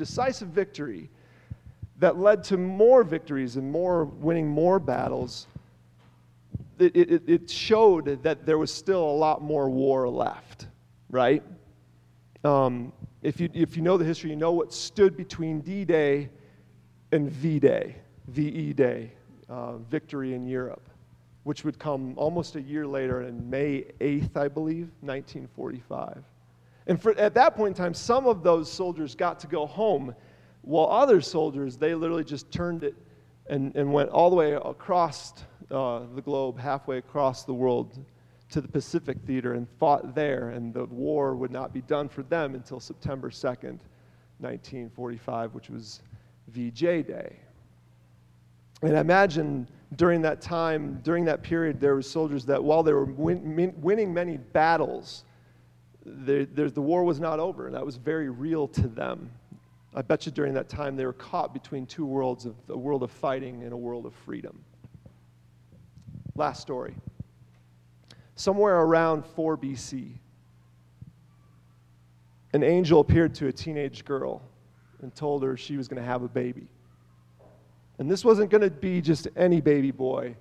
decisive victory that led to more victories and more winning more battles, it, it, it showed that there was still a lot more war left, right? Um, if, you, if you know the history, you know what stood between D Day and V Day, VE Day, uh, victory in Europe, which would come almost a year later in May 8th, I believe, 1945. And for, at that point in time, some of those soldiers got to go home, while other soldiers, they literally just turned it and, and went all the way across uh, the globe, halfway across the world to the Pacific Theater and fought there, and the war would not be done for them until September 2nd, 1945, which was VJ Day. And I imagine during that time, during that period, there were soldiers that while they were win, winning many battles, the war was not over, and that was very real to them. I bet you during that time they were caught between two worlds of a world of fighting and a world of freedom. Last story. Somewhere around 4 BC, an angel appeared to a teenage girl and told her she was going to have a baby. And this wasn't going to be just any baby boy.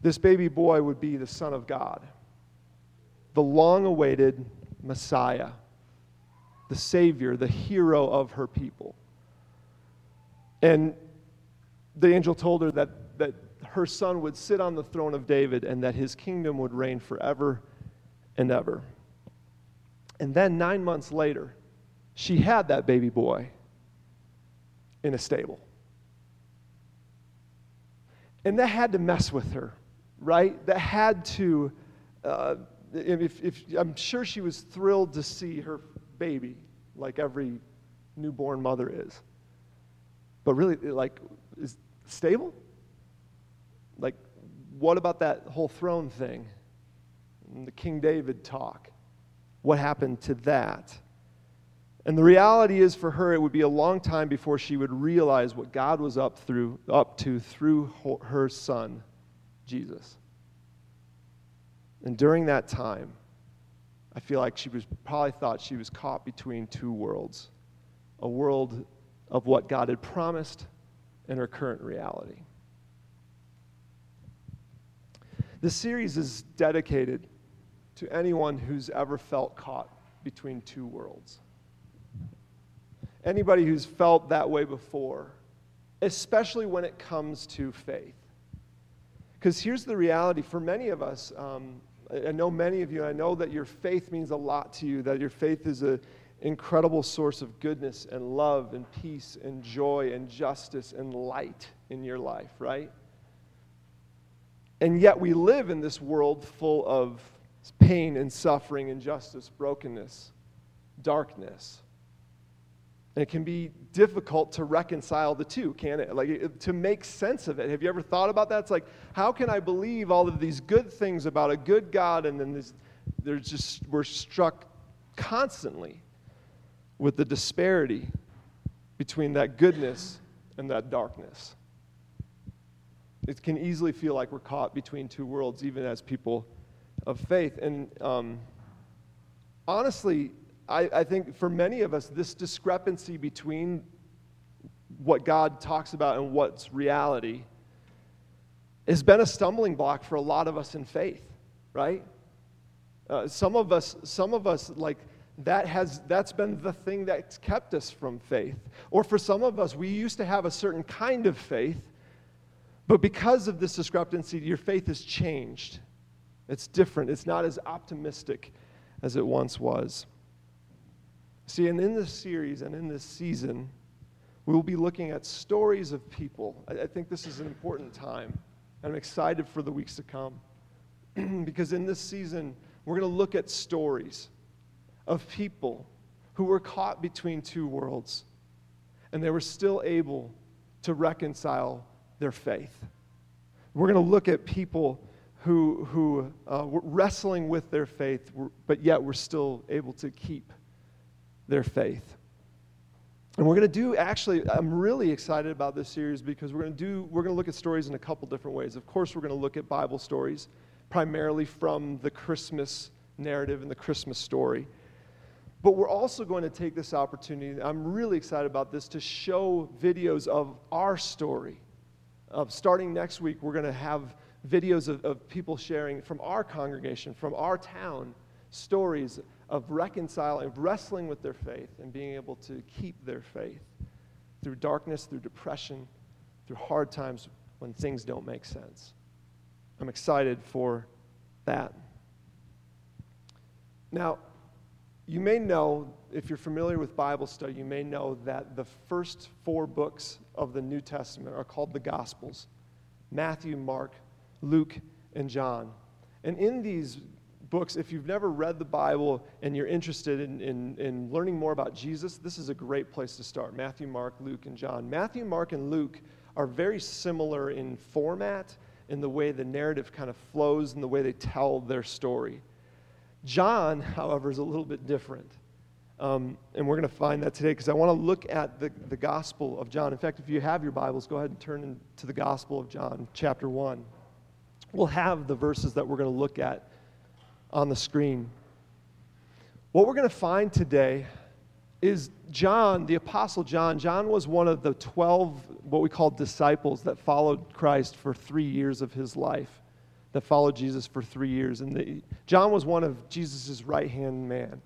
This baby boy would be the Son of God, the long awaited Messiah, the Savior, the hero of her people. And the angel told her that, that her son would sit on the throne of David and that his kingdom would reign forever and ever. And then nine months later, she had that baby boy in a stable. And that had to mess with her, right? That had to, uh, if, if, I'm sure she was thrilled to see her baby, like every newborn mother is. But really, like, is stable? Like, what about that whole throne thing? The King David talk. What happened to that? And the reality is for her, it would be a long time before she would realize what God was up, through, up to through her son, Jesus. And during that time, I feel like she was probably thought she was caught between two worlds a world of what God had promised and her current reality. This series is dedicated to anyone who's ever felt caught between two worlds. Anybody who's felt that way before, especially when it comes to faith. Because here's the reality for many of us, um, I know many of you, I know that your faith means a lot to you, that your faith is an incredible source of goodness and love and peace and joy and justice and light in your life, right? And yet we live in this world full of pain and suffering, injustice, brokenness, darkness. And it can be difficult to reconcile the two, can it? Like to make sense of it. Have you ever thought about that? It's like, how can I believe all of these good things about a good God and then this, there's just we're struck constantly with the disparity between that goodness and that darkness it can easily feel like we're caught between two worlds, even as people of faith. And um, honestly, I, I think for many of us, this discrepancy between what God talks about and what's reality has been a stumbling block for a lot of us in faith, right? Uh, some of us, some of us, like that has that's been the thing that's kept us from faith. Or for some of us, we used to have a certain kind of faith but because of this discrepancy, your faith has changed. It's different. It's not as optimistic as it once was. See, and in this series and in this season, we will be looking at stories of people. I, I think this is an important time. And I'm excited for the weeks to come. because in this season, we're going to look at stories of people who were caught between two worlds and they were still able to reconcile their faith. We're going to look at people who, who uh, were wrestling with their faith, but yet were still able to keep their faith. And we're going to do, actually, I'm really excited about this series because we're going to do, we're going to look at stories in a couple different ways. Of course, we're going to look at Bible stories, primarily from the Christmas narrative and the Christmas story. But we're also going to take this opportunity, I'm really excited about this, to show videos of our story. Of starting next week, we're going to have videos of, of people sharing from our congregation, from our town, stories of reconciling, of wrestling with their faith and being able to keep their faith through darkness, through depression, through hard times when things don't make sense. I'm excited for that. Now, you may know, if you're familiar with Bible study, you may know that the first four books of the New Testament are called the Gospels Matthew, Mark, Luke, and John. And in these books, if you've never read the Bible and you're interested in, in, in learning more about Jesus, this is a great place to start Matthew, Mark, Luke, and John. Matthew, Mark, and Luke are very similar in format, in the way the narrative kind of flows, and the way they tell their story. John, however, is a little bit different. Um, and we're going to find that today because I want to look at the, the Gospel of John. In fact, if you have your Bibles, go ahead and turn to the Gospel of John, chapter 1. We'll have the verses that we're going to look at on the screen. What we're going to find today is John, the Apostle John. John was one of the 12, what we call disciples, that followed Christ for three years of his life that followed Jesus for three years. And the, John was one of Jesus' right hand man.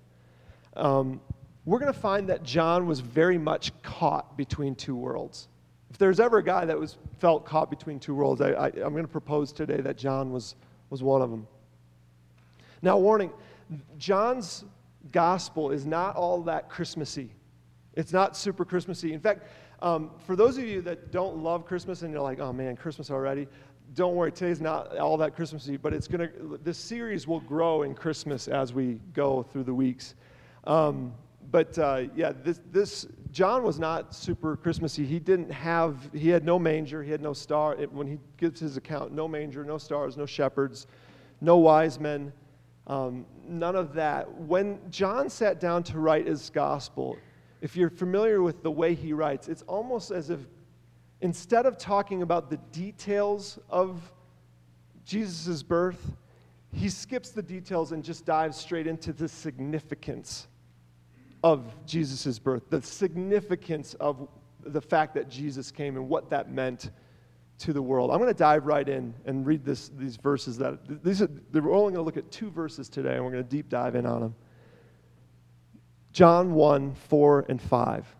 Um, we're going to find that John was very much caught between two worlds. If there's ever a guy that was felt caught between two worlds, I, I'm going to propose today that John was, was one of them. Now, warning John's gospel is not all that Christmassy. It's not super Christmassy. In fact, um, for those of you that don't love Christmas and you're like, oh man, Christmas already, don't worry, today's not all that Christmassy, but it's gonna. This series will grow in Christmas as we go through the weeks. Um, but uh, yeah, this, this John was not super Christmassy. He didn't have. He had no manger. He had no star. It, when he gives his account, no manger, no stars, no shepherds, no wise men, um, none of that. When John sat down to write his gospel, if you're familiar with the way he writes, it's almost as if instead of talking about the details of Jesus' birth, he skips the details and just dives straight into the significance of Jesus' birth, the significance of the fact that Jesus came and what that meant to the world. I'm going to dive right in and read this, these verses. That these are, we're only going to look at two verses today, and we're going to deep dive in on them. John 1, 4, and 5.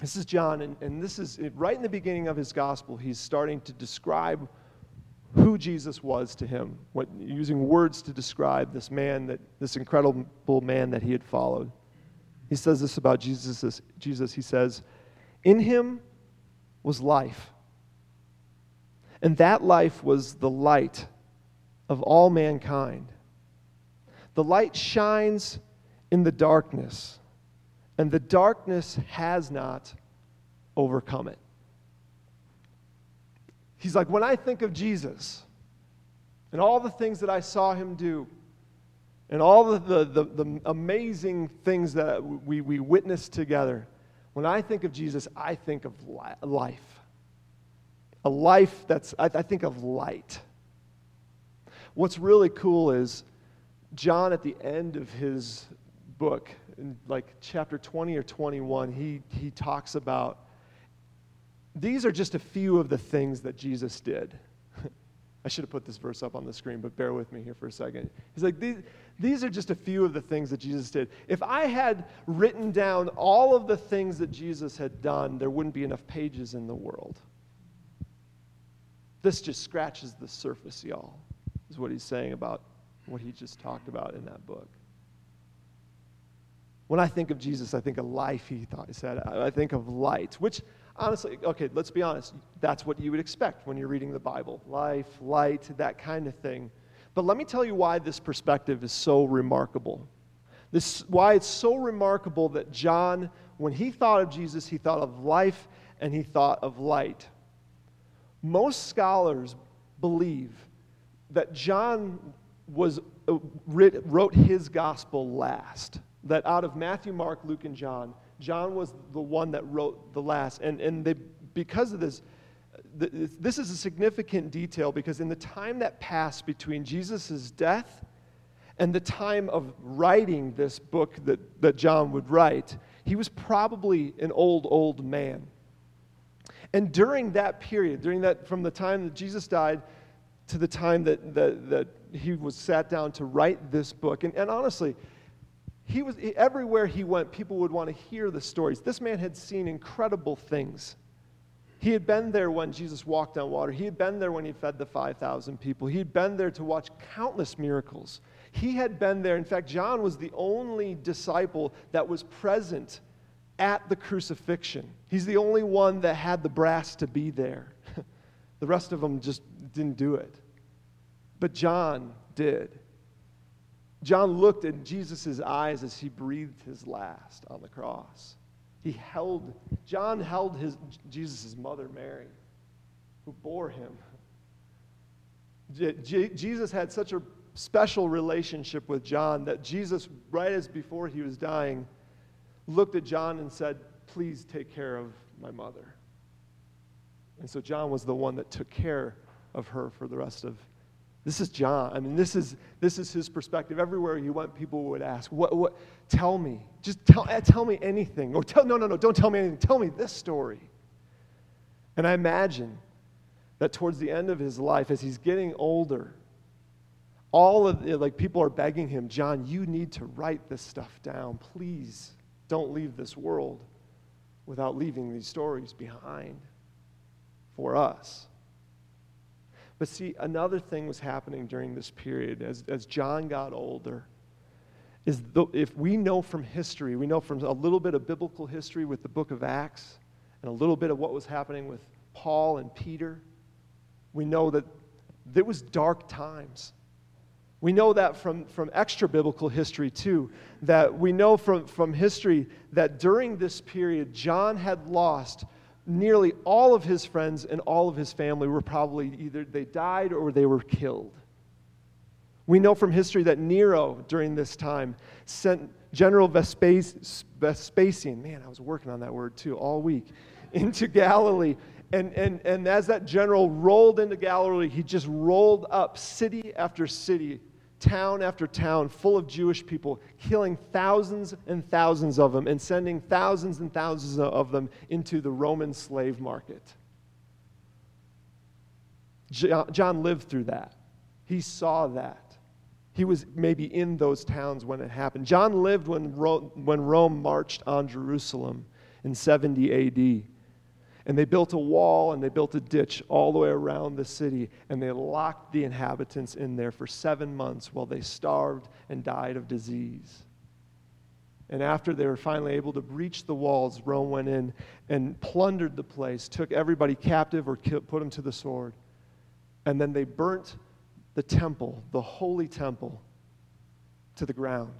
This is John, and, and this is right in the beginning of his gospel. He's starting to describe who Jesus was to him, what, using words to describe this man, that, this incredible man that he had followed. He says this about Jesus. Jesus, he says, In him was life, and that life was the light of all mankind. The light shines in the darkness and the darkness has not overcome it. He's like, when I think of Jesus and all the things that I saw him do, and all the, the, the, the amazing things that we, we witnessed together, when I think of Jesus, I think of life. A life that's, I, I think of light. What's really cool is John, at the end of his book, in like chapter 20 or 21, he, he talks about these are just a few of the things that Jesus did. I should have put this verse up on the screen, but bear with me here for a second. He's like, these, these are just a few of the things that Jesus did. If I had written down all of the things that Jesus had done, there wouldn't be enough pages in the world. This just scratches the surface, y'all, is what he's saying about what he just talked about in that book. When I think of Jesus, I think of life, he thought he said. I think of light, which honestly, okay, let's be honest, that's what you would expect when you're reading the Bible. Life, light, that kind of thing. But let me tell you why this perspective is so remarkable. This why it's so remarkable that John, when he thought of Jesus, he thought of life and he thought of light. Most scholars believe that John was, uh, wrote his gospel last that out of Matthew, Mark, Luke, and John, John was the one that wrote the last. And, and they, because of this, this is a significant detail because in the time that passed between Jesus' death and the time of writing this book that, that John would write, he was probably an old, old man. And during that period, during that, from the time that Jesus died to the time that, that, that he was sat down to write this book, and, and honestly, he was everywhere he went, people would want to hear the stories. This man had seen incredible things. He had been there when Jesus walked on water. He had been there when he fed the 5,000 people. He had been there to watch countless miracles. He had been there. In fact, John was the only disciple that was present at the crucifixion. He's the only one that had the brass to be there. the rest of them just didn't do it. But John did. John looked in Jesus' eyes as he breathed his last on the cross. He held, John held his, Jesus' mother, Mary, who bore him. Jesus had such a special relationship with John that Jesus, right as before he was dying, looked at John and said, Please take care of my mother. And so John was the one that took care of her for the rest of this is John. I mean, this is, this is his perspective. Everywhere he went, people would ask, what, what, tell me. Just tell, eh, tell me anything. Or tell, no, no, no, don't tell me anything. Tell me this story. And I imagine that towards the end of his life, as he's getting older, all of the, like people are begging him, John, you need to write this stuff down. Please don't leave this world without leaving these stories behind for us. But see, another thing was happening during this period as, as John got older. Is the, if we know from history, we know from a little bit of biblical history with the book of Acts and a little bit of what was happening with Paul and Peter, we know that there was dark times. We know that from, from extra biblical history too, that we know from, from history that during this period, John had lost nearly all of his friends and all of his family were probably either they died or they were killed. We know from history that Nero, during this time, sent General Vespasian, man, I was working on that word too all week, into Galilee. And, and, and as that general rolled into Galilee, he just rolled up city after city town after town full of Jewish people, killing thousands and thousands of them and sending thousands and thousands of them into the Roman slave market. John lived through that. He saw that. He was maybe in those towns when it happened. John lived when Rome, when Rome marched on Jerusalem in 70 AD. And they built a wall and they built a ditch all the way around the city, and they locked the inhabitants in there for seven months while they starved and died of disease. And after they were finally able to breach the walls, Rome went in and plundered the place, took everybody captive or put them to the sword. And then they burnt the temple, the holy temple, to the ground.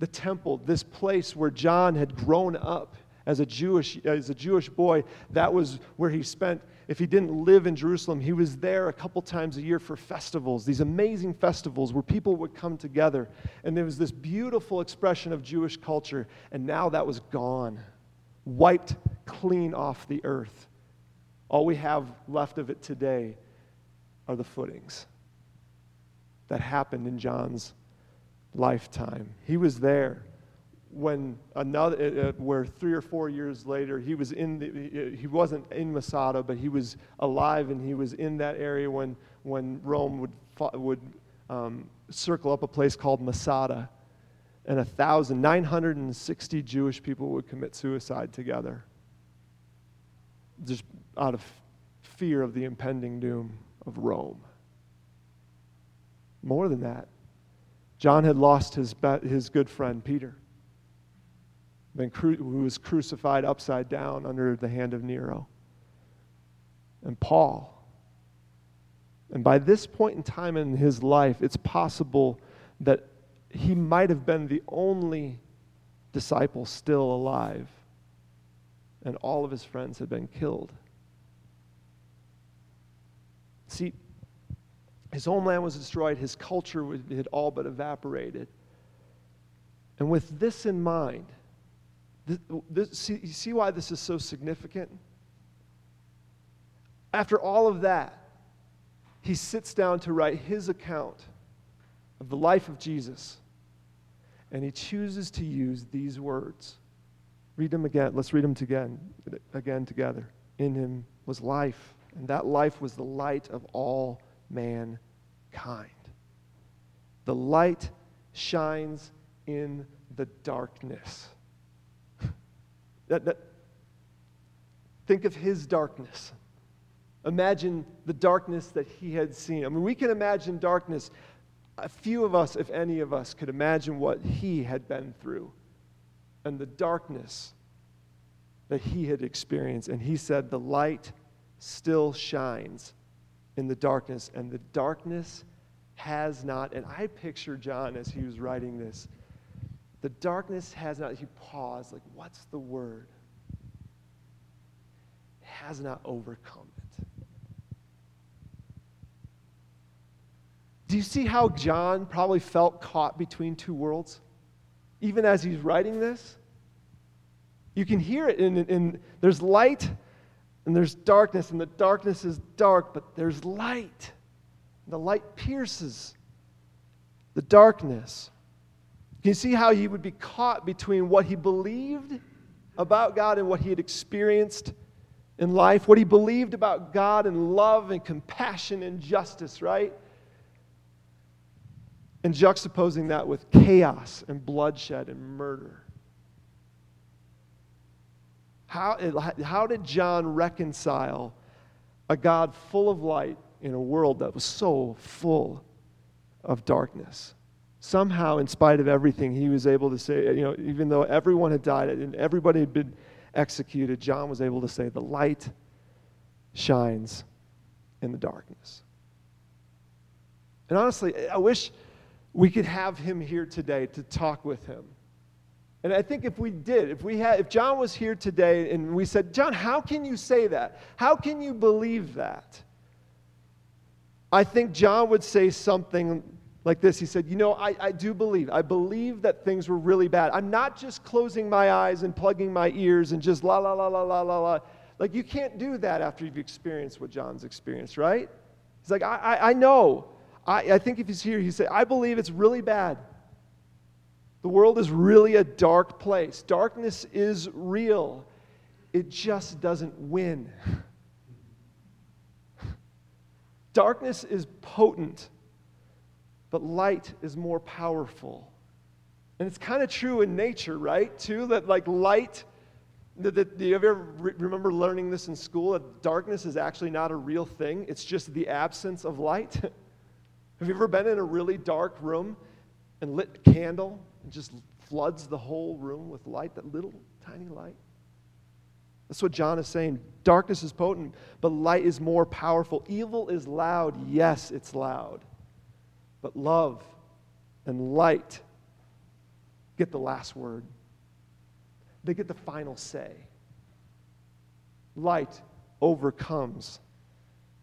The temple, this place where John had grown up as a Jewish, as a Jewish boy, that was where he spent. If he didn't live in Jerusalem, he was there a couple times a year for festivals, these amazing festivals where people would come together. And there was this beautiful expression of Jewish culture, and now that was gone, wiped clean off the earth. All we have left of it today are the footings that happened in John's lifetime. He was there when another uh, uh, where three or four years later he was in the, he wasn't in Masada but he was alive and he was in that area when when Rome would would um, circle up a place called Masada. And a thousand nine hundred and sixty Jewish people would commit suicide together just out of fear of the impending doom of Rome. More than that John had lost his, his good friend Peter been cru- who was crucified upside down under the hand of Nero. And Paul. And by this point in time in his life, it's possible that he might have been the only disciple still alive, and all of his friends had been killed. See, his homeland was destroyed, his culture had all but evaporated. And with this in mind, this, see, you see why this is so significant? After all of that, he sits down to write his account of the life of Jesus. And he chooses to use these words. Read them again. Let's read them again, again together. In him was life, and that life was the light of all mankind. The light shines in the darkness. That, that, think of his darkness. Imagine the darkness that he had seen. I mean, we can imagine darkness. A few of us, if any of us, could imagine what he had been through and the darkness that he had experienced. And he said, The light still shines in the darkness, and the darkness has not. And I picture John as he was writing this. The darkness has not, he paused, like, what's the word? Has not overcome it. Do you see how John probably felt caught between two worlds? Even as he's writing this? You can hear it in, in there's light and there's darkness, and the darkness is dark, but there's light. The light pierces the darkness. Can you see how he would be caught between what he believed about God and what he had experienced in life? What he believed about God and love and compassion and justice, right? And juxtaposing that with chaos and bloodshed and murder. How, how did John reconcile a God full of light in a world that was so full of darkness? Somehow, in spite of everything, he was able to say, you know, even though everyone had died and everybody had been executed, John was able to say, the light shines in the darkness. And honestly, I wish we could have him here today to talk with him and I think if we did, if we had, if John was here today and we said, John, how can you say that? How can you believe that? I think John would say something like this. He said, You know, I, I do believe. I believe that things were really bad. I'm not just closing my eyes and plugging my ears and just la, la, la, la, la, la, la. Like, you can't do that after you've experienced what John's experienced, right? He's like, I, I, I know. I, I think if he's here, he said, I believe it's really bad. The world is really a dark place. Darkness is real, it just doesn't win. Darkness is potent, but light is more powerful. And it's kind of true in nature, right? Too, that like light, that, that, do you ever re- remember learning this in school? That darkness is actually not a real thing, it's just the absence of light. Have you ever been in a really dark room and lit a candle and just floods the whole room with light, that little tiny light. That's what John is saying. Darkness is potent, but light is more powerful. Evil is loud. Yes, it's loud. But love and light get the last word, they get the final say. Light overcomes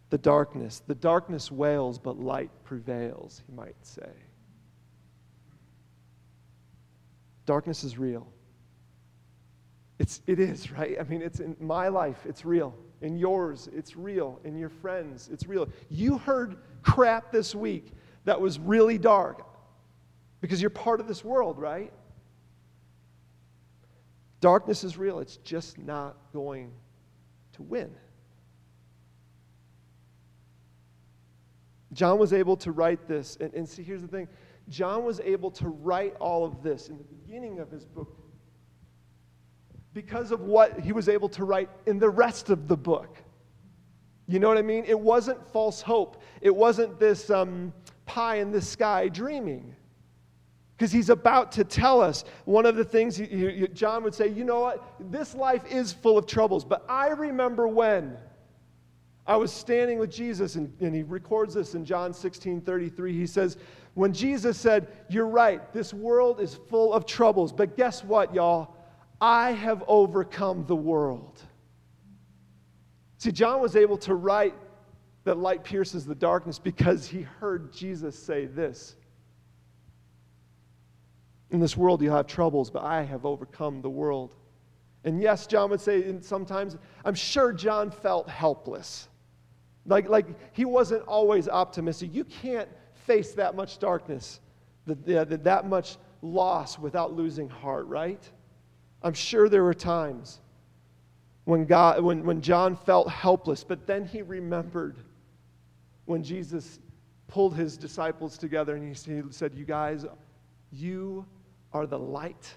the darkness. The darkness wails, but light prevails, he might say. Darkness is real. It's, it is, right? I mean, it's in my life, it's real. In yours, it's real. In your friends, it's real. You heard crap this week that was really dark because you're part of this world, right? Darkness is real. It's just not going to win. John was able to write this. And, and see, here's the thing John was able to write all of this in the beginning of his book because of what he was able to write in the rest of the book. You know what I mean? It wasn't false hope, it wasn't this um, pie in the sky dreaming. Because he's about to tell us one of the things he, he, John would say, you know what? This life is full of troubles, but I remember when I was standing with Jesus, and, and he records this in John 16 33. He says, when Jesus said, You're right, this world is full of troubles, but guess what, y'all? I have overcome the world. See, John was able to write that light pierces the darkness because he heard Jesus say this In this world you'll have troubles, but I have overcome the world. And yes, John would say, sometimes, I'm sure John felt helpless. Like, like he wasn't always optimistic. You can't face that much darkness that, that, that much loss without losing heart, right? I'm sure there were times when, God, when, when John felt helpless, but then he remembered when Jesus pulled his disciples together and he, said, You guys, you are the light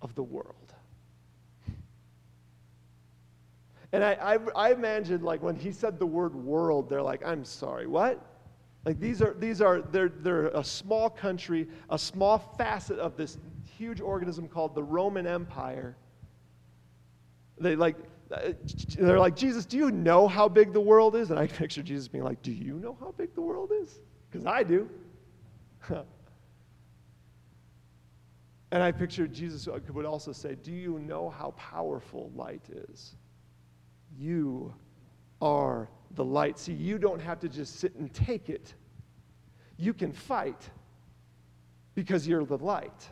of the world. And I, I, I imagine, like, when he said the word world, they're like, I'm sorry, what? Like, these are, these are they're, they're a small country, a small facet of this huge organism called the Roman Empire. They, like, Uh, they're like, Jesus, do you know how big the world is? And I picture Jesus being like, Do you know how big the world is? Because I do. and I picture Jesus uh, would also say, Do you know how powerful light is? You are the light. See, you don't have to just sit and take it, you can fight because you're the light.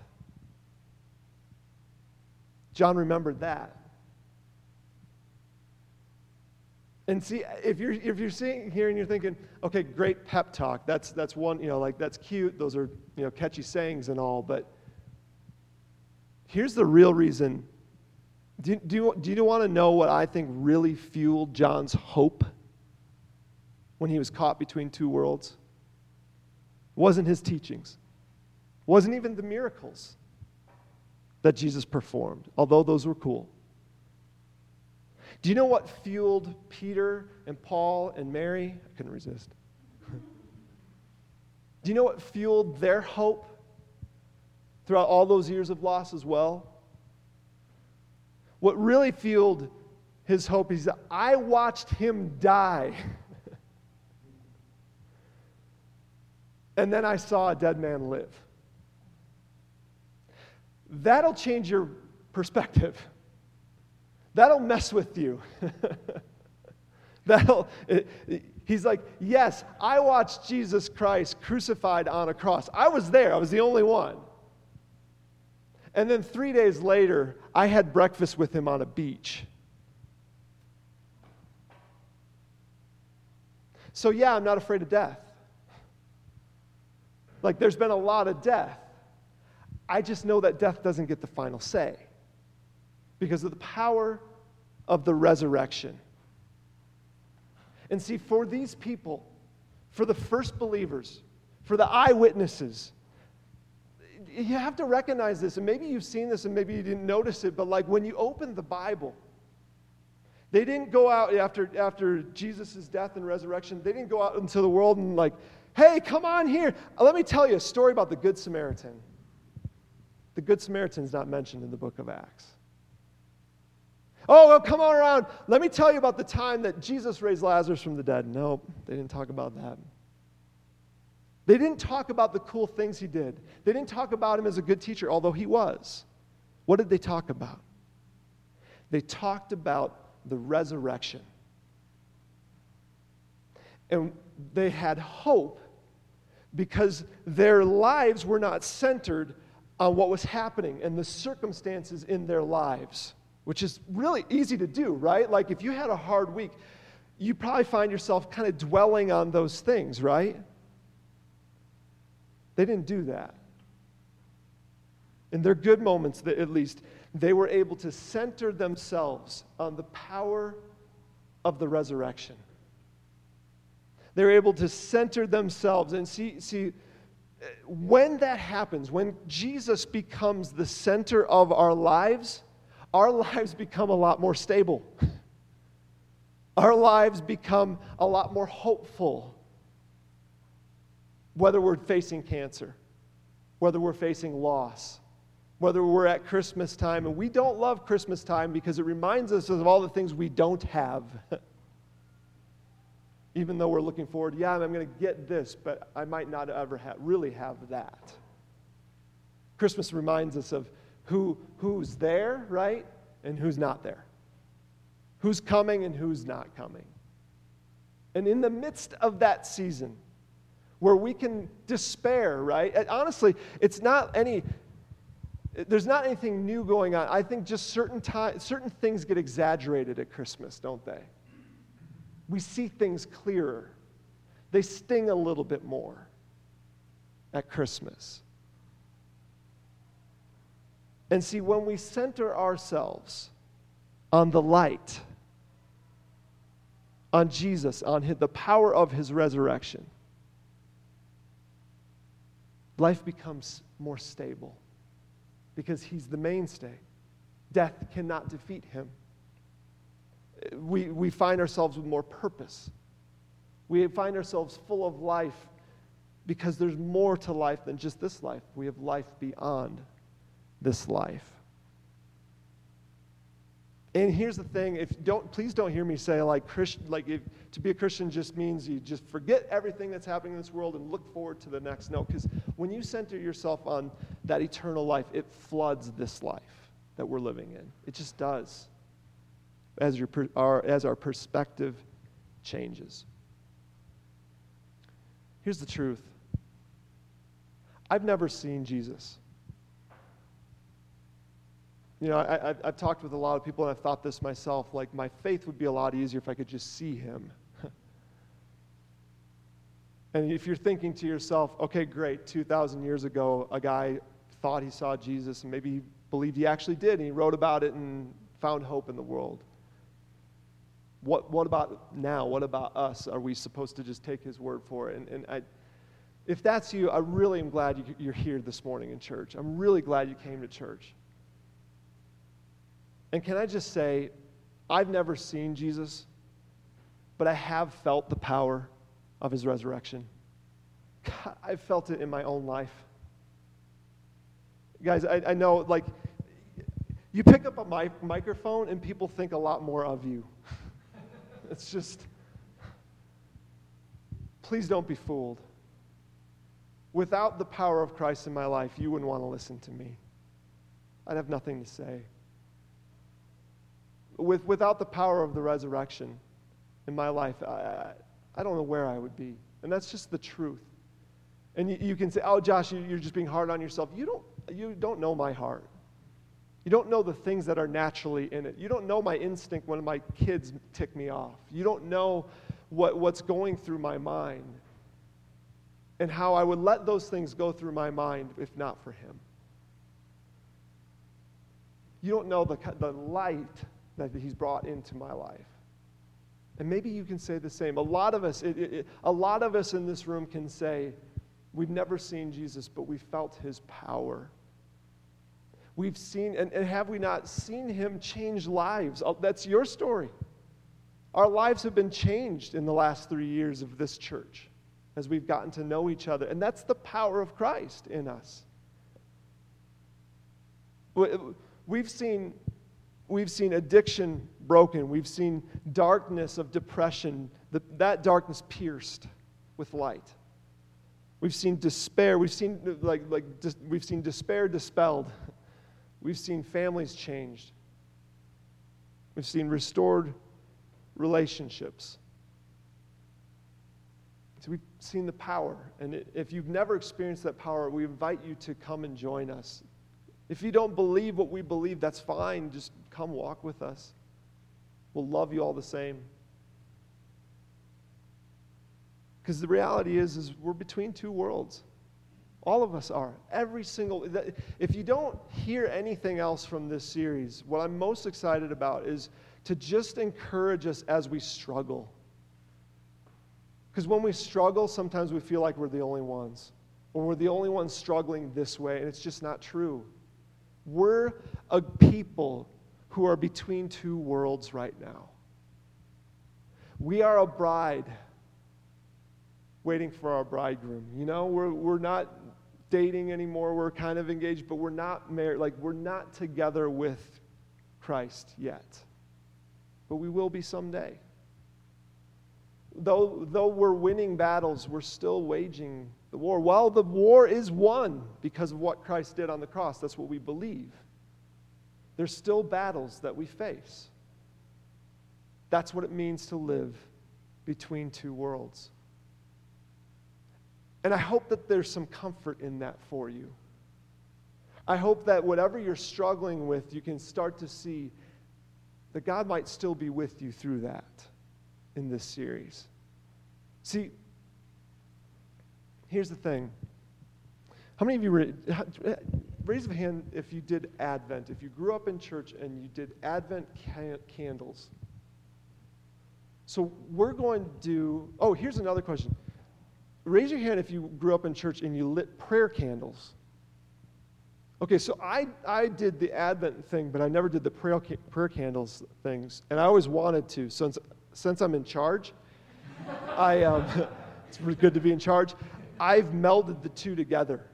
John remembered that. And see, if you're, if you're sitting here and you're thinking, okay, great pep talk, that's, that's one, you know, like that's cute, those are, you know, catchy sayings and all, but here's the real reason do, do, you, do you want to know what I think really fueled John's hope when he was caught between two worlds? Wasn't his teachings, wasn't even the miracles that Jesus performed, although those were cool. Do you know what fueled Peter and Paul and Mary? I couldn't resist. Do you know what fueled their hope throughout all those years of loss as well? What really fueled his hope is that I watched him die. and then I saw a dead man live. That'll change your perspective. That'll mess with you. That'll, it, he's like, Yes, I watched Jesus Christ crucified on a cross. I was there, I was the only one. And then three days later, I had breakfast with him on a beach. So, yeah, I'm not afraid of death. Like, there's been a lot of death. I just know that death doesn't get the final say because of the power of the resurrection. And see, for these people, for the first believers, for the eyewitnesses, you have to recognize this, and maybe you've seen this and maybe you didn't notice it, but like when you open the Bible, they didn't go out after, after Jesus' death and resurrection, they didn't go out into the world and like, hey, come on here. Uh, let me tell you a story about the Good Samaritan. The Good Samaritan is not mentioned in the book of Acts. Oh, well, come on around. Let me tell you about the time that Jesus raised Lazarus from the dead. Nope, they didn't talk about that. They didn't talk about the cool things he did. They didn't talk about him as a good teacher, although he was. What did they talk about? They talked about the resurrection. And they had hope because their lives were not centered on what was happening and the circumstances in their lives, which is really easy to do, right? Like if you had a hard week, you probably find yourself kind of dwelling on those things, right? They didn't do that. In their good moments, at least, they were able to center themselves on the power of the resurrection. They were able to center themselves and see, see when that happens, when Jesus becomes the center of our lives, our lives become a lot more stable. Our lives become a lot more hopeful whether we're facing cancer, whether we're facing loss, whether we're at Christmas time. And we don't love Christmas time because it reminds us of all the things we don't have. Even though we're looking forward, yeah, I'm going to get this, but I might not ever have, really have that. Christmas reminds us of who, who's there, right? And who's not there. Who's coming and who's not coming. And in the midst of that season, where we can despair, right? And honestly, it's not any there's not anything new going on. I think just certain time, certain things get exaggerated at Christmas, don't they? We see things clearer. They sting a little bit more at Christmas. And see, when we center ourselves on the light, on Jesus, on his, the power of his resurrection, life becomes more stable because he's the mainstay. Death cannot defeat him. We, we find ourselves with more purpose. We find ourselves full of life because there's more to life than just this life. We have life beyond this life. And here's the thing: if don't, please don't hear me say like Christian, like if, to be a Christian just means you just forget everything that's happening in this world and look forward to the next. No, because when you center yourself on that eternal life, it floods this life that we're living in. It just does. As your our, as our perspective changes. Here's the truth. I've never seen Jesus. You know, I, have talked with a lot of people and I've thought this myself like, my faith would be a lot easier if I could just see him. and if you're thinking to yourself, okay, great, 2,000 years ago, a guy thought he saw Jesus and maybe he believed he actually did and he wrote about it and found hope in the world. What, what about now? What about us? Are we supposed to just take his word for it? And, and I, if that's you, I really am glad you, you're here this morning in church. I'm really glad you came to church. And can I just say, I've never seen Jesus, but I have felt the power of his resurrection. God, I've felt it in my own life. Guys, I, I know, like, you pick up a mic- microphone and people think a lot more of you. it's just, please don't be fooled. Without the power of Christ in my life, you wouldn't want to listen to me. I'd have nothing to say with, without the power of the resurrection in my life, I, I don't know where I would be. And that's just the truth. And you, you can say, oh, Josh, you, you're just being hard on yourself. You don't, you don't know my heart. You don't know the things that are naturally in it. You don't know my instinct when my kids tick me off. You don't know what, what's going through my mind and how I would let those things go through my mind if not for Him. You don't know the, the light that He's brought into my life. And maybe you can say the same. A lot of us, it, it, a lot of us in this room can say, we've never seen Jesus, but we felt his power. We've seen, and, and have we not seen him change lives? Oh, that's your story. Our lives have been changed in the last three years of this church as we've gotten to know each other. And that's the power of Christ in us. We've seen we've seen addiction broken. We've seen darkness of depression, the, that darkness pierced with light. We've seen despair. We've seen, like, like, dis, we've seen despair dispelled. We've seen families changed. We've seen restored relationships. So we've seen the power. And if you've never experienced that power, we invite you to come and join us. If you don't believe what we believe, that's fine. Just come walk with us. We'll love you all the same. Because the reality is, is we're between two worlds. All of us are. Every single. If you don't hear anything else from this series, what I'm most excited about is to just encourage us as we struggle. Because when we struggle, sometimes we feel like we're the only ones, or we're the only ones struggling this way, and it's just not true. We're a people who are between two worlds right now. We are a bride waiting for our bridegroom. You know, we're, we're not dating anymore. We're kind of engaged, but we're not married. Like, we're not together with Christ yet. But we will be someday. Though, though we're winning battles, we're still waging the war. While the war is won because of what Christ did on the cross, that's what we believe. There's still battles that we face. That's what it means to live between two worlds. And I hope that there's some comfort in that for you. I hope that whatever you're struggling with, you can start to see that God might still be with you through that in this series. See, here's the thing. How many of you, re- raise a hand if you did Advent, if you grew up in church and you did Advent can- candles. So we're going to do, oh, here's another question. Raise your hand if you grew up in church and you lit prayer candles. Okay, so I, I did the Advent thing, but I never did the prayer, prayer candles things. And I always wanted to. Since, since I'm in charge, I, um, it's good to be in charge. I've melded the two together.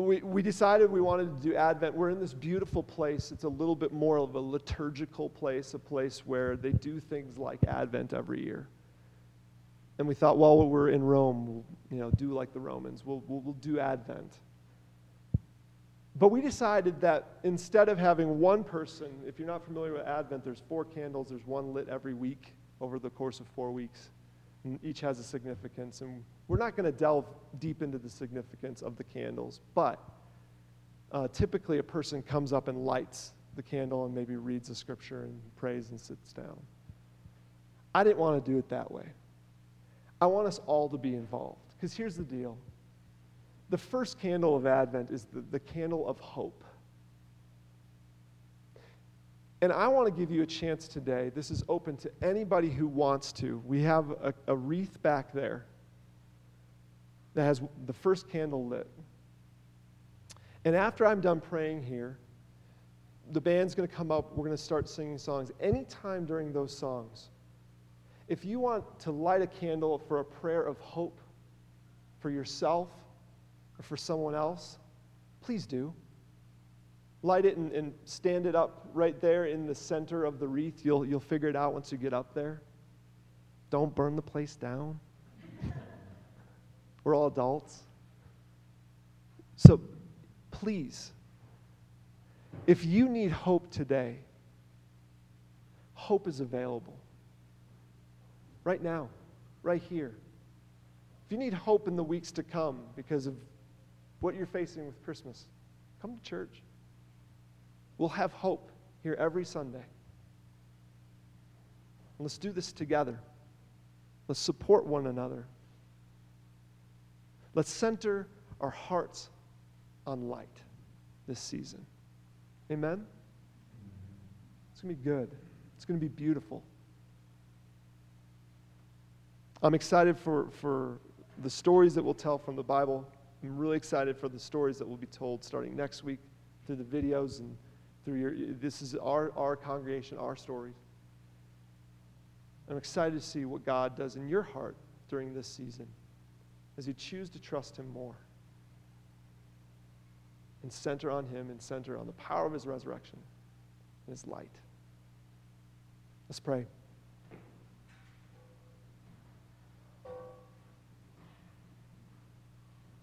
We, we decided we wanted to do Advent. We're in this beautiful place. It's a little bit more of a liturgical place, a place where they do things like Advent every year. And we thought, well, we're in Rome, we'll you know, do like the Romans. We'll, we'll, we'll do Advent. But we decided that instead of having one person, if you're not familiar with Advent, there's four candles, there's one lit every week over the course of four weeks. And each has a significance. And we're not going to delve deep into the significance of the candles, but uh, typically a person comes up and lights the candle and maybe reads a scripture and prays and sits down. I didn't want to do it that way. I want us all to be involved. Because here's the deal the first candle of Advent is the, the candle of hope. And I want to give you a chance today. This is open to anybody who wants to. We have a, a wreath back there that has the first candle lit. And after I'm done praying here, the band's going to come up. We're going to start singing songs. Anytime during those songs, if you want to light a candle for a prayer of hope for yourself, or for someone else, please do. Light it and, and, stand it up right there in the center of the wreath. You'll, you'll figure it out once you get up there. Don't burn the place down. We're all adults. So please, if you need hope today, hope is available. Right now, right here. If you need hope in the weeks to come because of what you're facing with Christmas, come to church. We'll have hope here every Sunday. Let's do this together. Let's support one another. Let's center our hearts on light this season. Amen? It's going to be good. It's going to be beautiful. I'm excited for, for the stories that we'll tell from the Bible I'm really excited for the stories that will be told starting next week through the videos and through your. This is our, our congregation, our stories. I'm excited to see what God does in your heart during this season as you choose to trust Him more and center on Him and center on the power of His resurrection and His light. Let's pray.